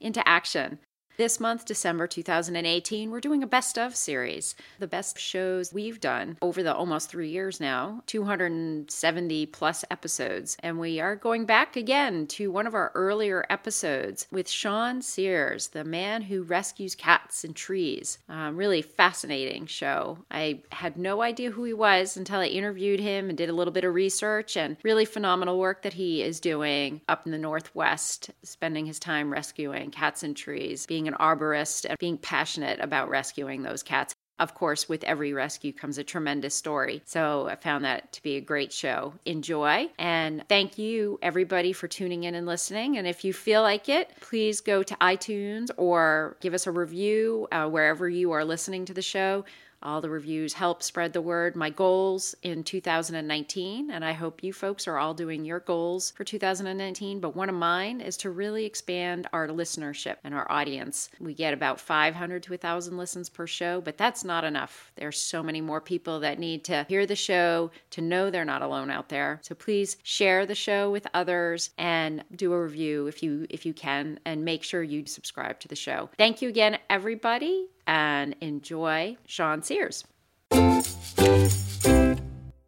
into action. This month, December 2018, we're doing a best of series. The best shows we've done over the almost three years now, 270 plus episodes. And we are going back again to one of our earlier episodes with Shaun Sears, the man who rescues cats and trees. Um, really fascinating show. I had no idea who he was until I interviewed him and did a little bit of research and really phenomenal work that he is doing up in the Northwest, spending his time rescuing cats and trees, being an arborist and being passionate about rescuing those cats. Of course, with every rescue comes a tremendous story. So I found that to be a great show. Enjoy. And thank you, everybody, for tuning in and listening. And if you feel like it, please go to iTunes or give us a review uh, wherever you are listening to the show. All the reviews help spread the word. My goals in 2019, and I hope you folks are all doing your goals for 2019. But one of mine is to really expand our listenership and our audience. We get about 500 to 1,000 listens per show, but that's not enough. There's so many more people that need to hear the show to know they're not alone out there. So please share the show with others and do a review if you if you can, and make sure you subscribe to the show. Thank you again, everybody and enjoy Shaun Sears.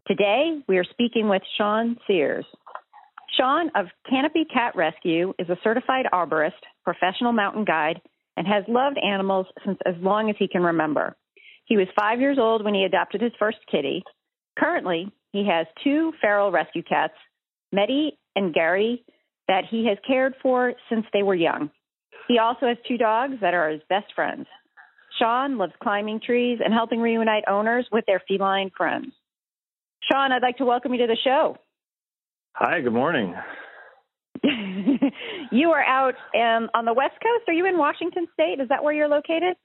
Today, we are speaking with Shaun Sears. Shaun of Canopy Cat Rescue is a certified arborist, professional mountain guide, and has loved animals since as long as he can remember. He was five years old when he adopted his first kitty. Currently, he has two feral rescue cats, Meddy and Gary, that he has cared for since they were young. He also has two dogs that are his best friends. Shaun loves climbing trees and helping reunite owners with their feline friends. Shaun, I'd like to welcome you to the show. Hi, good morning. you are out um, on the West Coast. Are you in Washington State? Is that where you're located?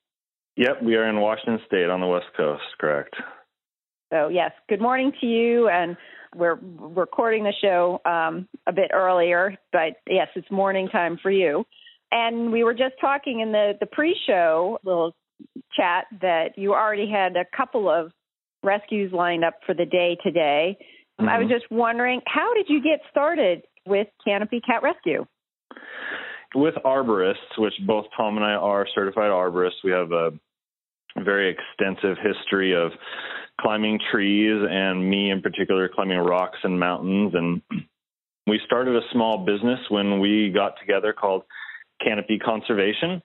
Yep, we are in Washington State on the West Coast, correct. So, yes, good morning to you. And we're recording the show um, a bit earlier, but yes, it's morning time for you. And we were just talking in the, the pre show, little chat that you already had a couple of rescues lined up for the day today. Mm-hmm. I was just wondering, how did you get started with Canopy Cat Rescue? With arborists, which both Tom and I are certified arborists, we have a very extensive history of climbing trees and me in particular climbing rocks and mountains and we started a small business when we got together called Canopy Conservation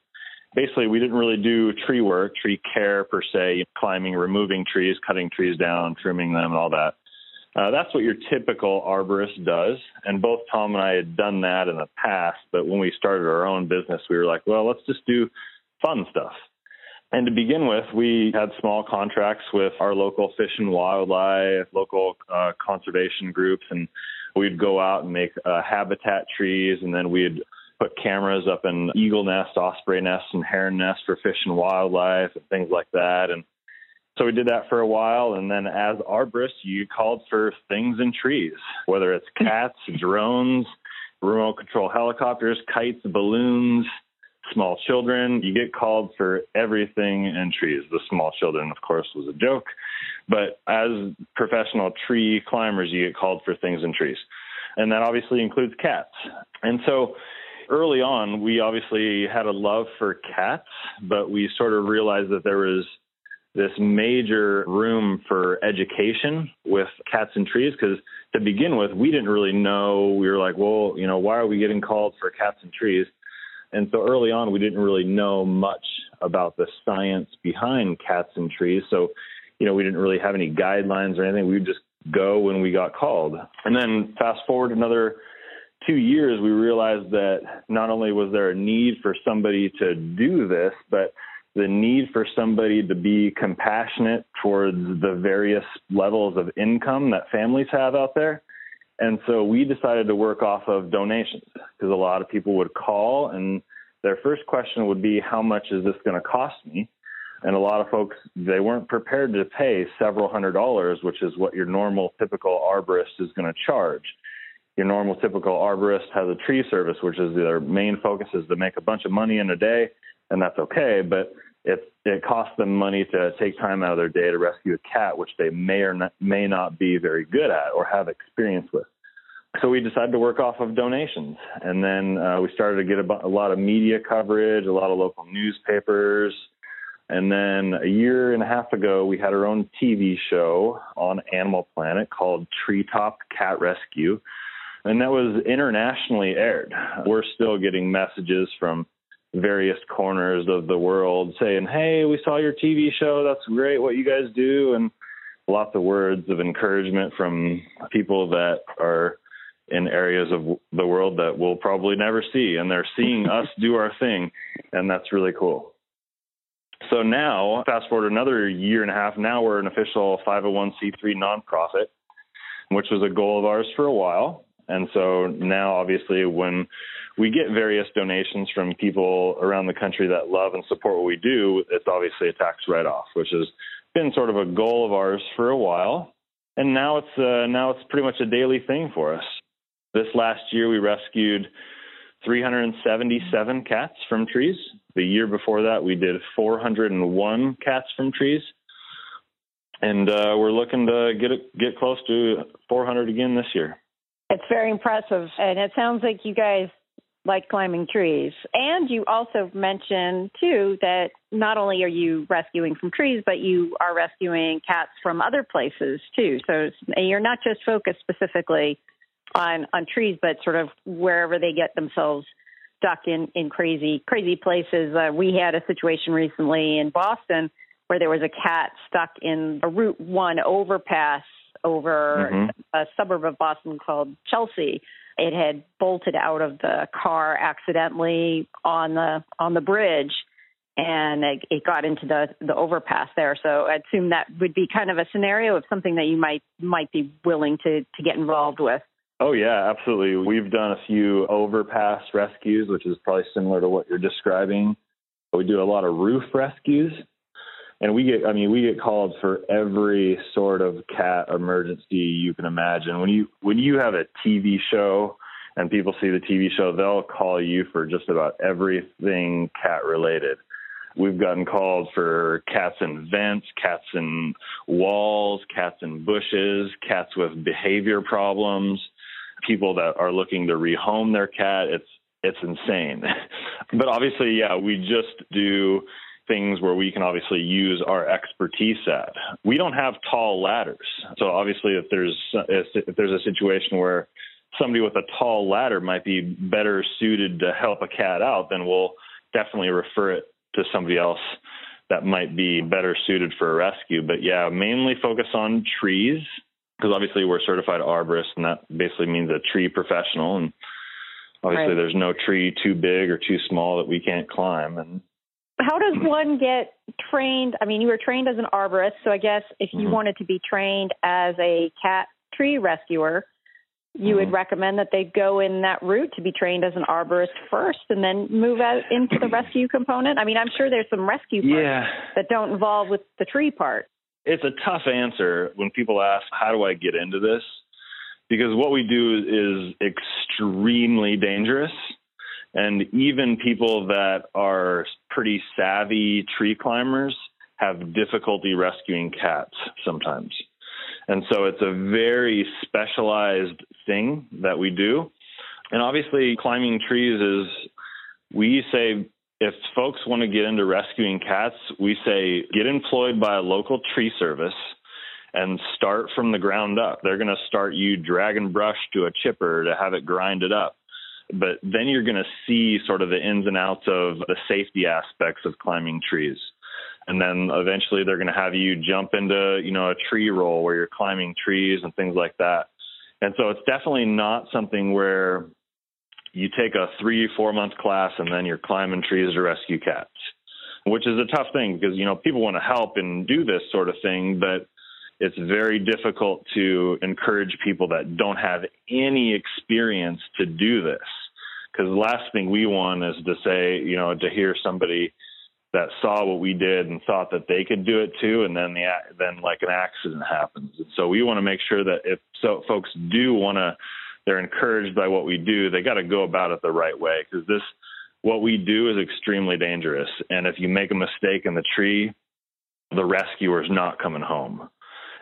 basically we didn't really do tree work, tree care per se, climbing, removing trees, cutting trees down, trimming them, and all that. Uh, that's what your typical arborist does. And both Tom and I had done that in the past, but when we started our own business, we were like, well, let's just do fun stuff. And to begin with, we had small contracts with our local fish and wildlife, local uh, conservation groups, and we'd go out and make uh, habitat trees, and then we'd put cameras up in eagle nests, osprey nests, and heron nests for fish and wildlife and things like that. And so we did that for a while. And then as arborists, you called for things in trees, whether it's hmm. cats, drones, remote control helicopters, kites, balloons, small children. You get called for everything in trees. The small children, of course, was a joke. But as professional tree climbers, you get called for things in trees. And that obviously includes cats. And so early on, we obviously had a love for cats, but we sort of realized that there was this major room for education with cats and trees because to begin with, we didn't really know. We were like, well, you know, why are we getting called for cats and trees? And so early on, we didn't really know much about the science behind cats and trees. So, you know, we didn't really have any guidelines or anything. We would just go when we got called. And then fast forward another two years, we realized that not only was there a need for somebody to do this, but the need for somebody to be compassionate towards the various levels of income that families have out there. And so we decided to work off of donations because a lot of people would call and their first question would be, How much is this going to cost me? And a lot of folks, they weren't prepared to pay several hundred dollars, which is what your normal typical arborist is going to charge. Your normal typical arborist has a tree service, which is their main focus is to make a bunch of money in a day, and that's okay. But it it costs them money to take time out of their day to rescue a cat, which they may or not, may not be very good at or have experience with. So we decided to work off of donations, and then uh, we started to get a, a lot of media coverage, a lot of local newspapers, and then a year and a half ago, we had our own TV show on Animal Planet called Treetop Cat Rescue. And that was internationally aired. We're still getting messages from various corners of the world saying, Hey, we saw your TV show. That's great what you guys do. And lots of words of encouragement from people that are in areas of the world that we'll probably never see. And they're seeing us do our thing. And that's really cool. So now, fast forward another year and a half, now we're an official 501c3 nonprofit, which was a goal of ours for a while. And so now, obviously, when we get various donations from people around the country that love and support what we do, it's obviously a tax write off, which has been sort of a goal of ours for a while. And now it's uh, now it's pretty much a daily thing for us. This last year, we rescued 377 cats from trees. The year before that, we did 401 cats from trees, and uh, we're looking to get get close to 400 again this year. It's very impressive, and it sounds like you guys like climbing trees. And you also mentioned too that not only are you rescuing from trees, but you are rescuing cats from other places too. So you're not just focused specifically on on trees, but sort of wherever they get themselves stuck in in crazy crazy places. Uh, we had a situation recently in Boston where there was a cat stuck in a Route One overpass over mm-hmm. a suburb of Boston called Chelsea. It had bolted out of the car accidentally on the on the bridge and it, it got into the the overpass there. So I assume that would be kind of a scenario of something that you might might be willing to to get involved with. Oh yeah, absolutely. We've done a few overpass rescues, which is probably similar to what you're describing. We do a lot of roof rescues, and we get I mean we get called for every sort of cat emergency you can imagine. When you when you have a TV show and people see the TV show, they'll call you for just about everything cat related. We've gotten calls for cats in vents, cats in walls, cats in bushes, cats with behavior problems people that are looking to rehome their cat. It's it's insane. but obviously, yeah, we just do things where we can obviously use our expertise at. We don't have tall ladders. So obviously if there's if there's a situation where somebody with a tall ladder might be better suited to help a cat out, then we'll definitely refer it to somebody else that might be better suited for a rescue. But yeah, mainly focus on trees because obviously we're certified arborists, and that basically means a tree professional. And obviously, right. there's no tree too big or too small that we can't climb. And how does one get trained? I mean, you were trained as an arborist, so I guess if you mm-hmm. wanted to be trained as a cat tree rescuer, you mm-hmm. would recommend that they go in that route to be trained as an arborist first and then move out into the rescue component? I mean, I'm sure there's some rescue parts yeah. that don't involve with the tree part. It's a tough answer when people ask, How do I get into this? Because what we do is extremely dangerous. And even people that are pretty savvy tree climbers have difficulty rescuing cats sometimes. And so it's a very specialized thing that we do. And obviously, climbing trees is, we say if folks want to get into rescuing cats, we say get employed by a local tree service and start from the ground up. They're going to start you dragging brush to a chipper to have it grind it up. But then you're going to see sort of the ins and outs of the safety aspects of climbing trees. And then eventually they're going to have you jump into, you know, a tree role where you're climbing trees and things like that. And so it's definitely not something where you take a three, four month class and then you're climbing trees to rescue cats, which is a tough thing because, you know, people want to help and do this sort of thing, but it's very difficult to encourage people that don't have any experience to do this. Because the last thing we want is to say, you know, to hear somebody that saw what we did and thought that they could do it too, and then the then like an accident happens. And so we want to make sure that if so folks do want to, they're encouraged by what we do. They got to go about it the right way because this what we do is extremely dangerous. And if you make a mistake in the tree, the rescuer is not coming home.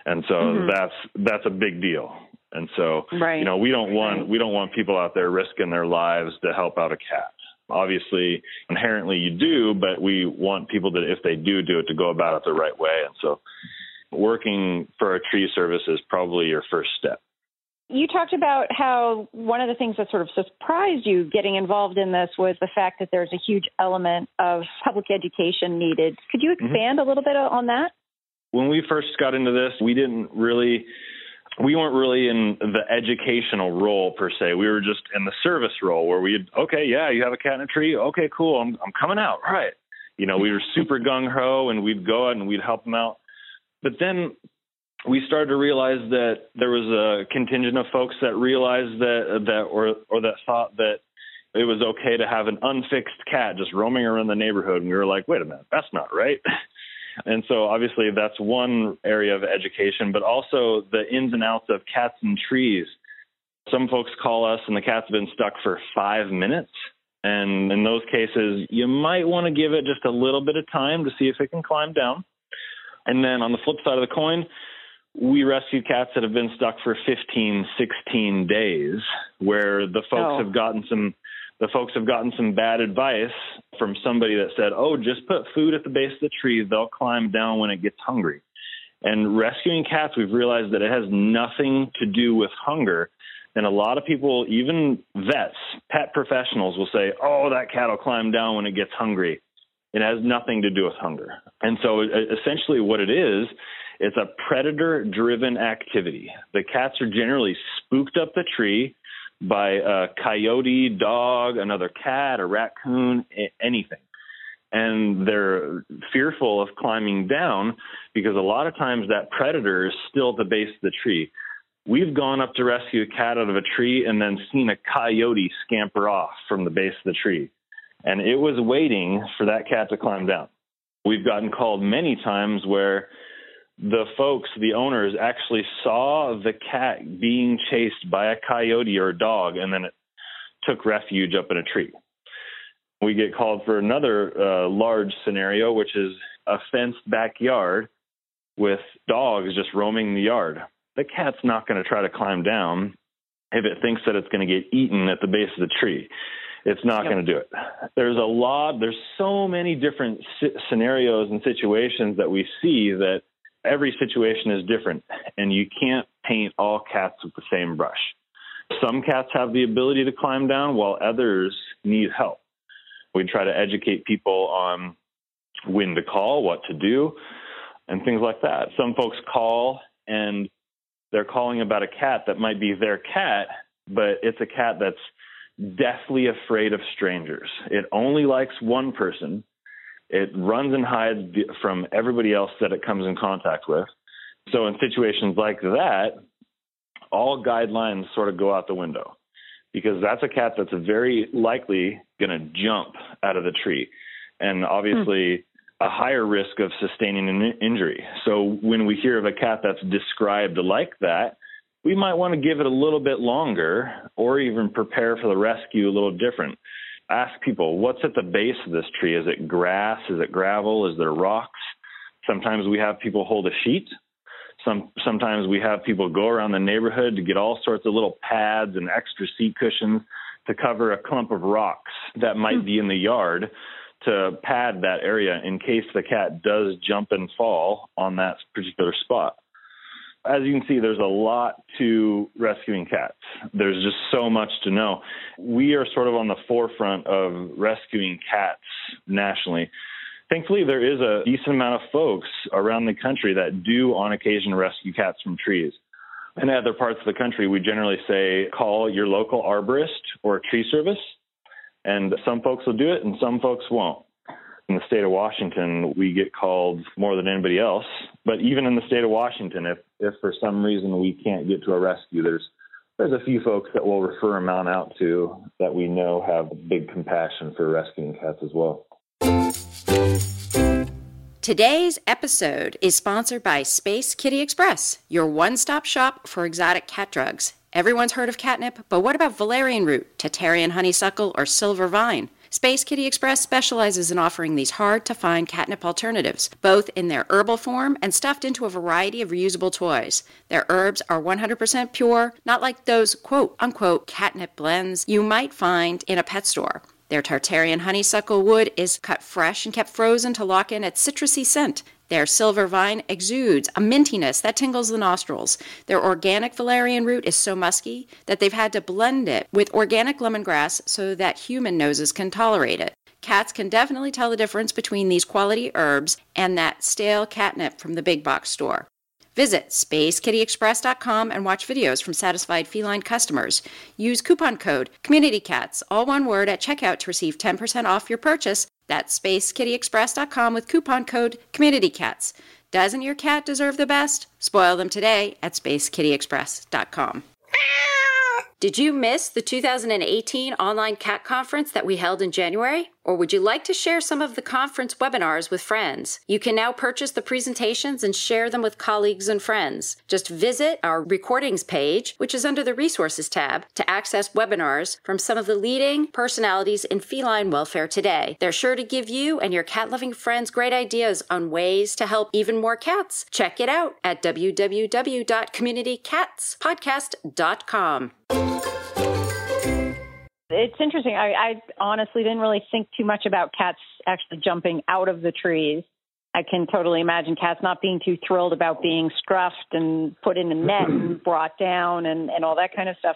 And so mm-hmm. that's that's a big deal. And so right. you know, we don't want we don't want people out there risking their lives to help out a cat. Obviously, inherently you do, but we want people that if they do do it to go about it the right way. And so working for a tree service is probably your first step. You talked about how one of the things that sort of surprised you getting involved in this was the fact that there's a huge element of public education needed. Could you mm-hmm. expand mm-hmm. a little bit on that? When we first got into this, we didn't really we weren't really in the educational role per se. We were just in the service role where we'd okay, yeah, you have a cat in a tree. Okay, cool. I'm I'm coming out. Right. You know, we were super gung ho and we'd go out and we'd help them out. But then we started to realize that there was a contingent of folks that realized that that or or that thought that it was okay to have an unfixed cat just roaming around the neighborhood and we were like wait a minute that's not right and so obviously that's one area of education but also the ins and outs of cats and trees. Some folks call us and the cat's been stuck for five minutes. And in those cases you might want to give it just a little bit of time to see if it can climb down. And then on the flip side of the coin we rescue cats that have been stuck for 15, 16 days, where the folks oh. have gotten some the folks have gotten some bad advice from somebody that said, "Oh, just put food at the base of the tree; they'll climb down when it gets hungry." And rescuing cats, we've realized that it has nothing to do with hunger. And a lot of people, even vets, pet professionals, will say, "Oh, that cat will climb down when it gets hungry." It has nothing to do with hunger. And so, essentially, what it is it's a predator driven activity. The cats are generally spooked up the tree by a coyote, dog, another cat, a raccoon, anything. And they're fearful of climbing down because a lot of times that predator is still at the base of the tree. We've gone up to rescue a cat out of a tree and then seen a coyote scamper off from the base of the tree. And it was waiting for that cat to climb down. We've gotten called many times where the folks, the owners, actually saw the cat being chased by a coyote or a dog, and then it took refuge up in a tree. We get called for another uh, large scenario, which is a fenced backyard with dogs just roaming the yard. The cat's not going to try to climb down if it thinks that it's going to get eaten at the base of the tree. It's not yep. going to do it. There's a lot, there's so many different scenarios and situations that we see that every situation is different, and you can't paint all cats with the same brush. Some cats have the ability to climb down, while others need help. We try to educate people on when to call, what to do, and things like that. Some folks call and they're calling about a cat that might be their cat, but it's a cat that's deathly afraid of strangers. It only likes one person it runs and hides from everybody else that it comes in contact with. So in situations like that, all guidelines sort of go out the window because that's a cat that's very likely going to jump out of the tree and obviously hmm. a higher risk of sustaining an injury. So when we hear of a cat that's described like that, we might want to give it a little bit longer or even prepare for the rescue a little different ask people what's at the base of this tree. Is it grass? Is it gravel? Is there rocks? Sometimes we have people hold a sheet. Some sometimes we have people go around the neighborhood to get all sorts of little pads and extra seat cushions to cover a clump of rocks that might hmm. be in the yard to pad that area in case the cat does jump and fall on that particular spot as you can see, there's a lot to rescuing cats. There's just so much to know. We are sort of on the forefront of rescuing cats nationally. Thankfully, there is a decent amount of folks around the country that do, on occasion, rescue cats from trees. In other parts of the country, we generally say call your local arborist or tree service, and some folks will do it and some folks won't in the state of Washington, we get called more than anybody else. But even in the state of Washington, if if for some reason we can't get to a rescue, there's there's a few folks that we'll refer a on out to that we know have big compassion for rescuing cats as well. Today's episode is sponsored by Space Kitty Express, your one stop shop for exotic cat drugs. Everyone's heard of catnip, but what about valerian root, Tatarian honeysuckle, or silver vine? Space Kitty Express specializes in offering these hard to find catnip alternatives, both in their herbal form and stuffed into a variety of reusable toys. Their herbs are 100% pure, not like those quote unquote catnip blends you might find in a pet store. Their Tartarian honeysuckle wood is cut fresh and kept frozen to lock in its citrusy scent. Their silver vine exudes a mintiness that tingles the nostrils. Their organic valerian root is so musky that they've had to blend it with organic lemongrass so that human noses can tolerate it. Cats can definitely tell the difference between these quality herbs and that stale catnip from the big box store. Visit SpaceKittyExpress.com and watch videos from satisfied feline customers. Use coupon code CommunityCats, all one word, at checkout to receive 10% off your purchase. That's SpaceKittyExpress.com with coupon code CommunityCats. Doesn't your cat deserve the best? Spoil them today at SpaceKittyExpress.com. Did you miss the 2018 online cat conference that we held in January? Or would you like to share some of the conference webinars with friends? You can now purchase the presentations and share them with colleagues and friends. Just visit our recordings page, which is under the resources tab, to access webinars from some of the leading personalities in feline welfare today. They're sure to give you and your cat loving friends great ideas on ways to help even more cats. Check it out at www.communitycatspodcast.com. It's interesting. I, I honestly didn't really think too much about cats actually jumping out of the trees. I can totally imagine cats not being too thrilled about being scruffed and put in a net and brought down and, and all that kind of stuff.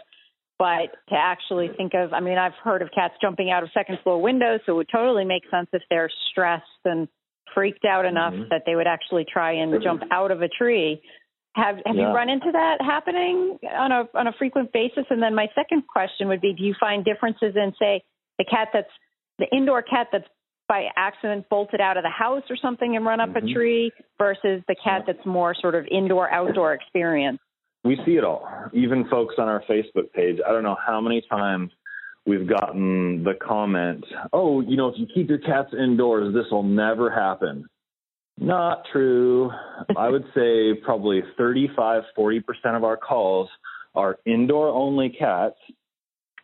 But to actually think of, I mean, I've heard of cats jumping out of second floor windows, so it would totally make sense if they're stressed and freaked out enough mm-hmm. that they would actually try and jump out of a tree. Have have yeah. you run into that happening on a on a frequent basis? And then my second question would be: Do you find differences in, say, the cat that's the indoor cat that's by accident bolted out of the house or something and run up mm-hmm. a tree versus the cat that's more sort of indoor outdoor experience? We see it all. Even folks on our Facebook page. I don't know how many times we've gotten the comment, "Oh, you know, if you keep your cats indoors, this will never happen." Not true. I would say probably 35, 40% of our calls are indoor only cats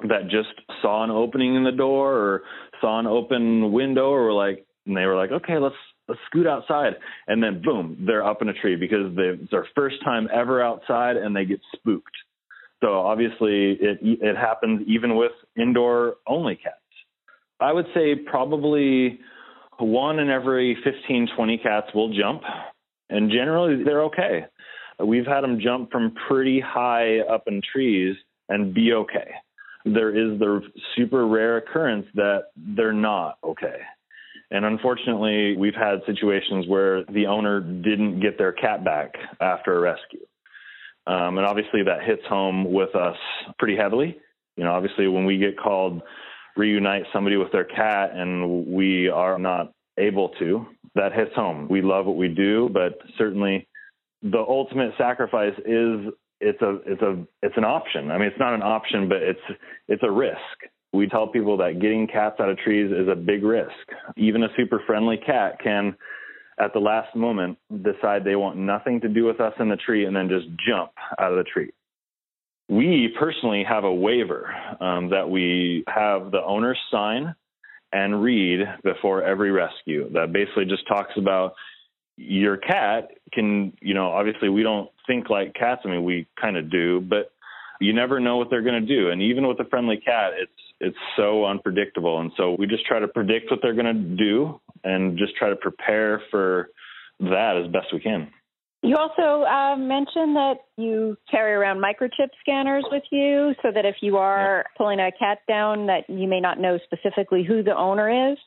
that just saw an opening in the door or saw an open window or were like, and they were like, okay, let's, let's scoot outside. And then boom, they're up in a tree because it's their first time ever outside and they get spooked. So obviously it, it happens even with indoor only cats. I would say probably one in every 15, 20 cats will jump, and generally they're okay. We've had them jump from pretty high up in trees and be okay. There is the super rare occurrence that they're not okay. And unfortunately, we've had situations where the owner didn't get their cat back after a rescue. Um, and obviously, that hits home with us pretty heavily. You know, obviously, when we get called reunite somebody with their cat and we are not able to, that hits home. We love what we do, but certainly the ultimate sacrifice is it's a it's a it's an option. I mean, it's not an option, but it's it's a risk. We tell people that getting cats out of trees is a big risk. Even a super friendly cat can at the last moment decide they want nothing to do with us in the tree and then just jump out of the tree. We personally have a waiver um, that we have the owner sign and read before every rescue that basically just talks about your cat can, you know, obviously we don't think like cats. I mean, we kind of do, but you never know what they're going to do. And even with a friendly cat, it's it's so unpredictable. And so we just try to predict what they're going to do and just try to prepare for that as best we can. You also uh, mentioned that you carry around microchip scanners with you so that if you are yeah. pulling a cat down that you may not know specifically who the owner is,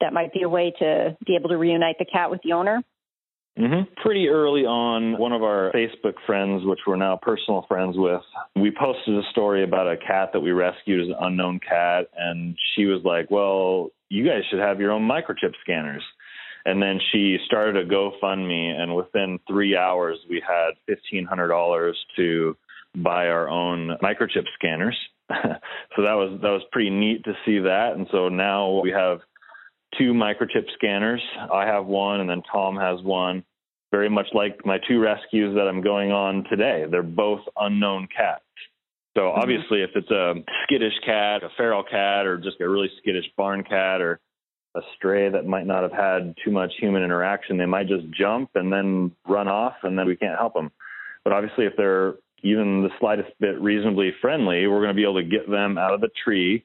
that might be a way to be able to reunite the cat with the owner. Mm-hmm. Pretty early on, one of our Facebook friends, which we're now personal friends with, we posted a story about a cat that we rescued as an unknown cat. And she was like, Well, you guys should have your own microchip scanners. And then she started a GoFundMe, and within three hours, we had fifteen hundred dollars to buy our own microchip scanners. so that was that was pretty neat to see that. And so now we have two microchip scanners. I have one, and then Tom has one. Very much like my two rescues that I'm going on today. They're both unknown cats. So mm-hmm. obviously, if it's a skittish cat, a feral cat, or just a really skittish barn cat, or a stray that might not have had too much human interaction, they might just jump and then run off, and then we can't help them. But obviously, if they're even the slightest bit reasonably friendly, we're going to be able to get them out of the tree,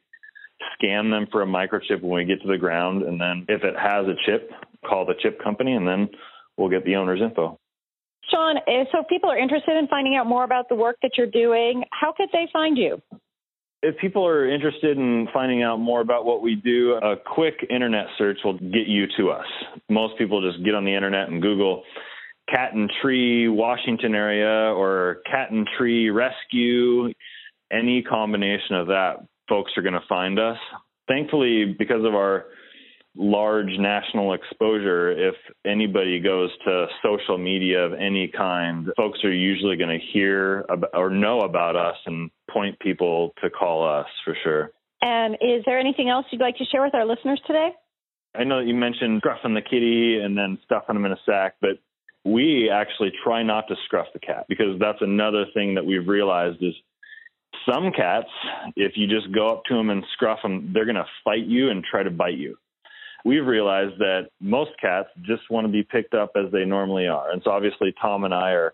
scan them for a microchip when we get to the ground, and then if it has a chip, call the chip company, and then we'll get the owner's info. Shaun, eh, so if people are interested in finding out more about the work that you're doing, how could they find you? If people are interested in finding out more about what we do, a quick internet search will get you to us. Most people just get on the internet and Google cat and tree Washington area or cat and tree rescue. Any combination of that, folks are going to find us. Thankfully, because of our large national exposure, if anybody goes to social media of any kind, folks are usually going to hear about, or know about us and point people to call us for sure. And is there anything else you'd like to share with our listeners today? I know that you mentioned scruffing the kitty and then stuffing them in a sack, but we actually try not to scruff the cat because that's another thing that we've realized is some cats, if you just go up to them and scruff them, they're going to fight you and try to bite you we've realized that most cats just want to be picked up as they normally are. And so obviously Tom and I are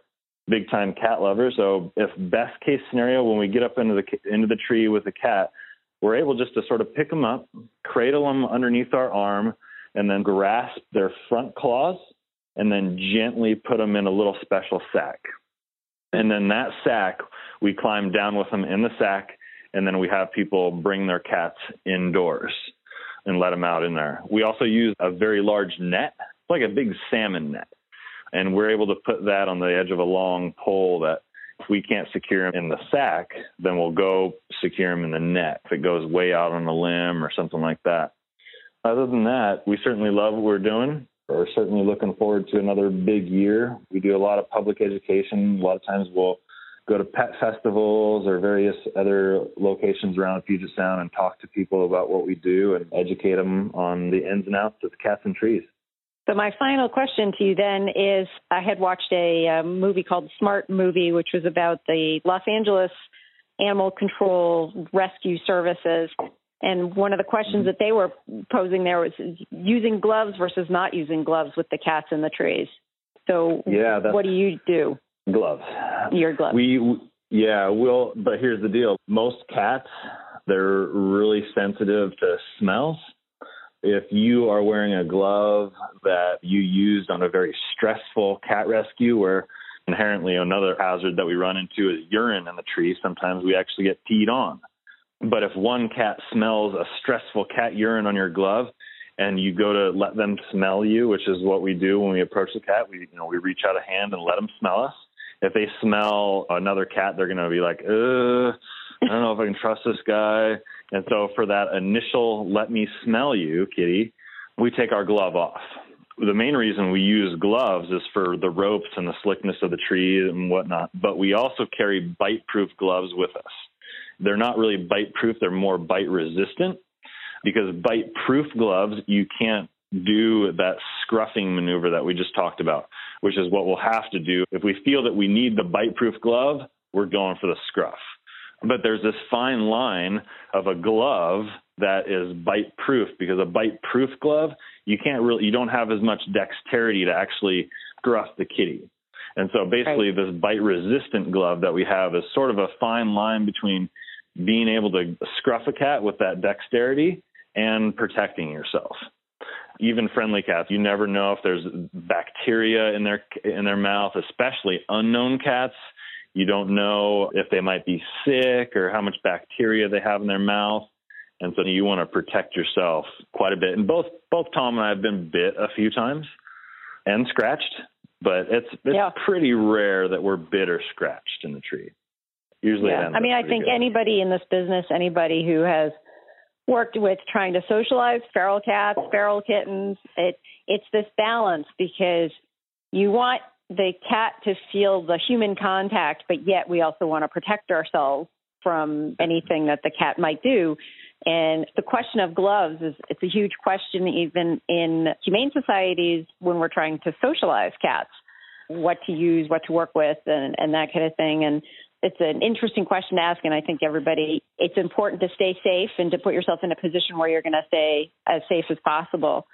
big time cat lovers. So if best case scenario, when we get up into the into the tree with a cat, we're able just to sort of pick them up, cradle them underneath our arm, and then grasp their front claws, and then gently put them in a little special sack. And then that sack, we climb down with them in the sack, and then we have people bring their cats indoors and let them out in there. We also use a very large net, like a big salmon net. And we're able to put that on the edge of a long pole that if we can't secure them in the sack, then we'll go secure them in the net if it goes way out on a limb or something like that. Other than that, we certainly love what we're doing. We're certainly looking forward to another big year. We do a lot of public education. A lot of times we'll go to pet festivals or various other locations around Puget Sound and talk to people about what we do and educate them on the ins and outs of cats and trees. So my final question to you then is: I had watched a, a movie called Smart Movie, which was about the Los Angeles Animal Control Rescue Services. And one of the questions mm-hmm. that they were posing there was using gloves versus not using gloves with the cats in the trees. So, yeah, what do you do? Gloves. Your gloves. We yeah, we'll but here's the deal. Most cats they're really sensitive to smells. If you are wearing a glove that you used on a very stressful cat rescue where inherently another hazard that we run into is urine in the tree, sometimes we actually get peed on. But if one cat smells a stressful cat urine on your glove, and you go to let them smell you, which is what we do when we approach the cat. We you know we reach out a hand and let them smell us if they smell another cat, they're going to be like, Ugh, I don't know if I can trust this guy. And so for that initial let me smell you, kitty, we take our glove off. The main reason we use gloves is for the ropes and the slickness of the tree and whatnot, but we also carry bite proof gloves with us. They're not really bite proof, they're more bite resistant because bite proof gloves, you can't do that scruffing maneuver that we just talked about which is what we'll have to do. If we feel that we need the bite proof glove, we're going for the scruff. But there's this fine line of a glove that is bite proof because a bite proof glove, you can't really, you don't have as much dexterity to actually scruff the kitty. And so basically, right. this bite resistant glove that we have is sort of a fine line between being able to scruff a cat with that dexterity and protecting yourself even friendly cats, you never know if there's bacteria in their in their mouth, especially unknown cats. You don't know if they might be sick or how much bacteria they have in their mouth. And so you want to protect yourself quite a bit. And both both Tom and I have been bit a few times and scratched, but it's it's yeah. pretty rare that we're bit or scratched in the tree. Usually, yeah. I mean, I think good. anybody in this business, anybody who has worked with trying to socialize feral cats, feral kittens. It it's this balance because you want the cat to feel the human contact, but yet we also want to protect ourselves from anything that the cat might do. And the question of gloves is it's a huge question even in humane societies when we're trying to socialize cats, what to use, what to work with and, and that kind of thing. And it's an interesting question to ask and I think everybody it's important to stay safe and to put yourself in a position where you're gonna stay as safe as possible.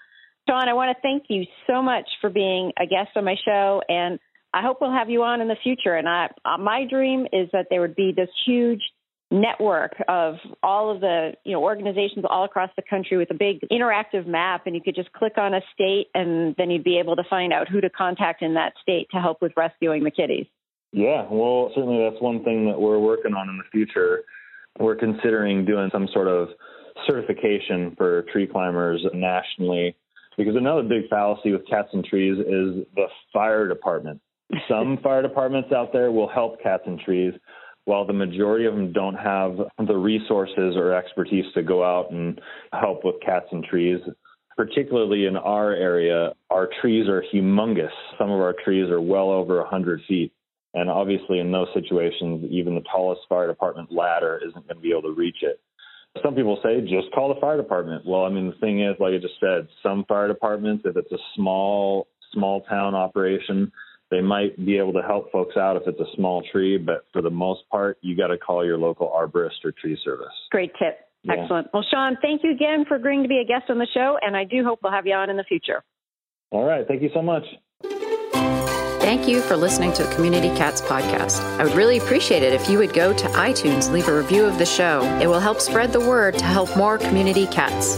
Shaun, I want to thank you so much for being a guest on my show and I hope we'll have you on in the future. And I, uh, my dream is that there would be this huge network of all of the you know organizations all across the country with a big interactive map and you could just click on a state and then you'd be able to find out who to contact in that state to help with rescuing the kitties yeah well certainly that's one thing that we're working on in the future. We're considering doing some sort of certification for tree climbers nationally because another big fallacy with cats and trees is the fire department some fire departments out there will help cats and trees while the majority of them don't have the resources or expertise to go out and help with cats and trees, particularly in our area, our trees are humongous. Some of our trees are well over 100 feet. And obviously, in those situations, even the tallest fire department ladder isn't going to be able to reach it. Some people say just call the fire department. Well, I mean, the thing is, like I just said, some fire departments, if it's a small, small town operation, they might be able to help folks out if it's a small tree, but for the most part, you got to call your local arborist or tree service. Great tip. Yeah. Excellent. Well, Shaun, thank you again for agreeing to be a guest on the show, and I do hope we'll have you on in the future. All right. Thank you so much. Thank you for listening to Community Cats podcast. I would really appreciate it if you would go to iTunes, leave a review of the show. It will help spread the word to help more community cats.